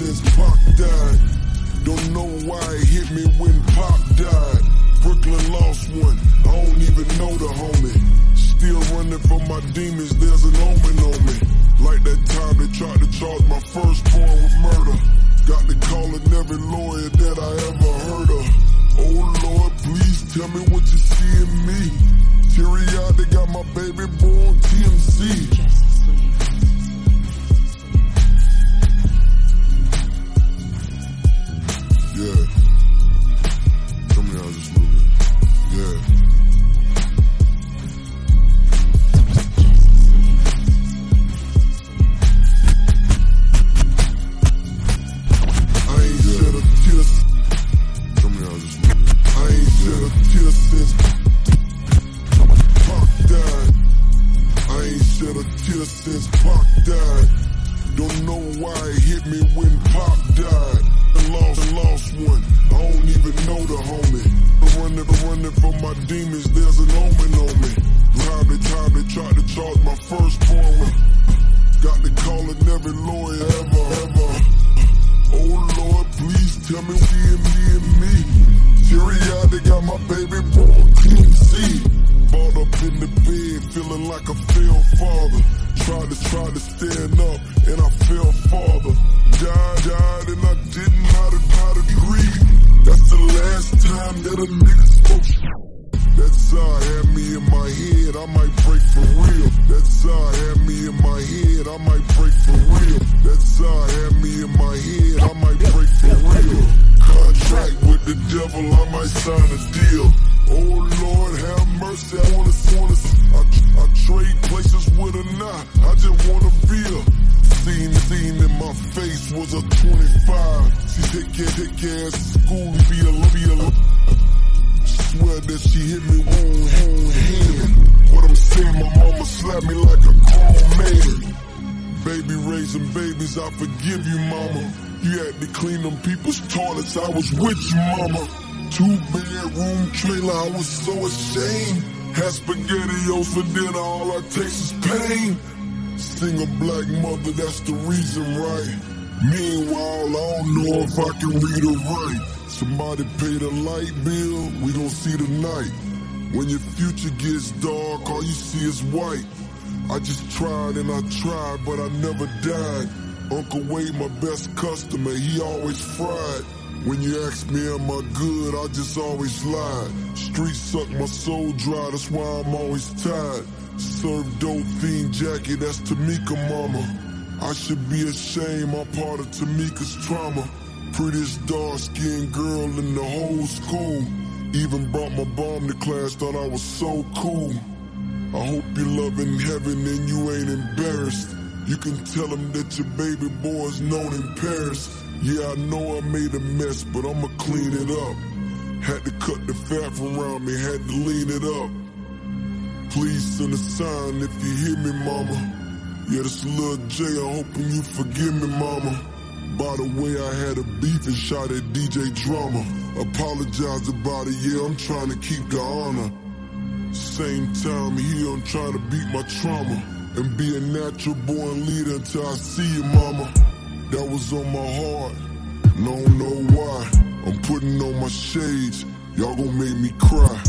since Pac died. Don't know why it hit me when Pop died. Brooklyn lost one, I don't even know the homie. Still running from my demons, there's an omen on me. Like that time they tried to charge my firstborn with murder. Got to calling every lawyer that I ever heard of. Oh Lord, please tell me what you see in me. Teary eyed, they got my baby born TMC. Me when Pop died. I lost, I lost one. I don't even know the homie. Running, running from my demons, there's an omen on me. Time they tried to charge my firstborn with. Got to calling every lawyer ever, ever. Oh Lord, please tell me we and me and me. Teary eyed, they got my baby born TMC. Balled up in the bed, feeling like a failed father. Tried to try to stand up, and I fell farther. Died, died, and I didn't how to how to grieve. That's the last time that a nigga spoke. That side had me in my head, I might break for real. That side had me in my head, I might break for real. That side had me in my head, I might break for real. Care of school, be a, be a, Swear that she hit me wrong, wrong hand. What I'm saying, my mama slapped me like a grown man. Baby raising babies, I forgive you, mama. You had to clean them people's toilets, I was with you, mama. Two bedroom trailer, I was so ashamed. Had spaghettios for dinner, all I taste is pain. Single black mother, that's the reason, right? Meanwhile, I don't know if I can read or write. Somebody pay the light bill, we gon' see the night. When your future gets dark, all you see is white. I just tried and I tried, but I never died. Uncle Wade, my best customer, he always fried. When you ask me am I good, I just always lied. Streets suck my soul dry, that's why I'm always tired. Serve dope fiend Jackie, that's Tamika mama. I should be ashamed, I'm part of Tamika's trauma. Prettiest dark skinned girl in the whole school. Even brought my bomb to class, thought I was so cool. I hope you love in heaven and you ain't embarrassed. You can tell him that your baby boy's known in Paris. Yeah, I know I made a mess, but I'ma clean it up. Had to cut the fat around me, had to lean it up. Please send a sign if you hear me, mama. Yeah, this little J, I'm hoping you forgive me, mama. By the way, I had a beef and shot at DJ Drama. Apologize about it, yeah, I'm trying to keep the honor. Same time here, I'm trying to beat my trauma and be a natural born leader until I see you, mama. That was on my heart, don't know why. I'm putting on my shades, y'all gon' make me cry.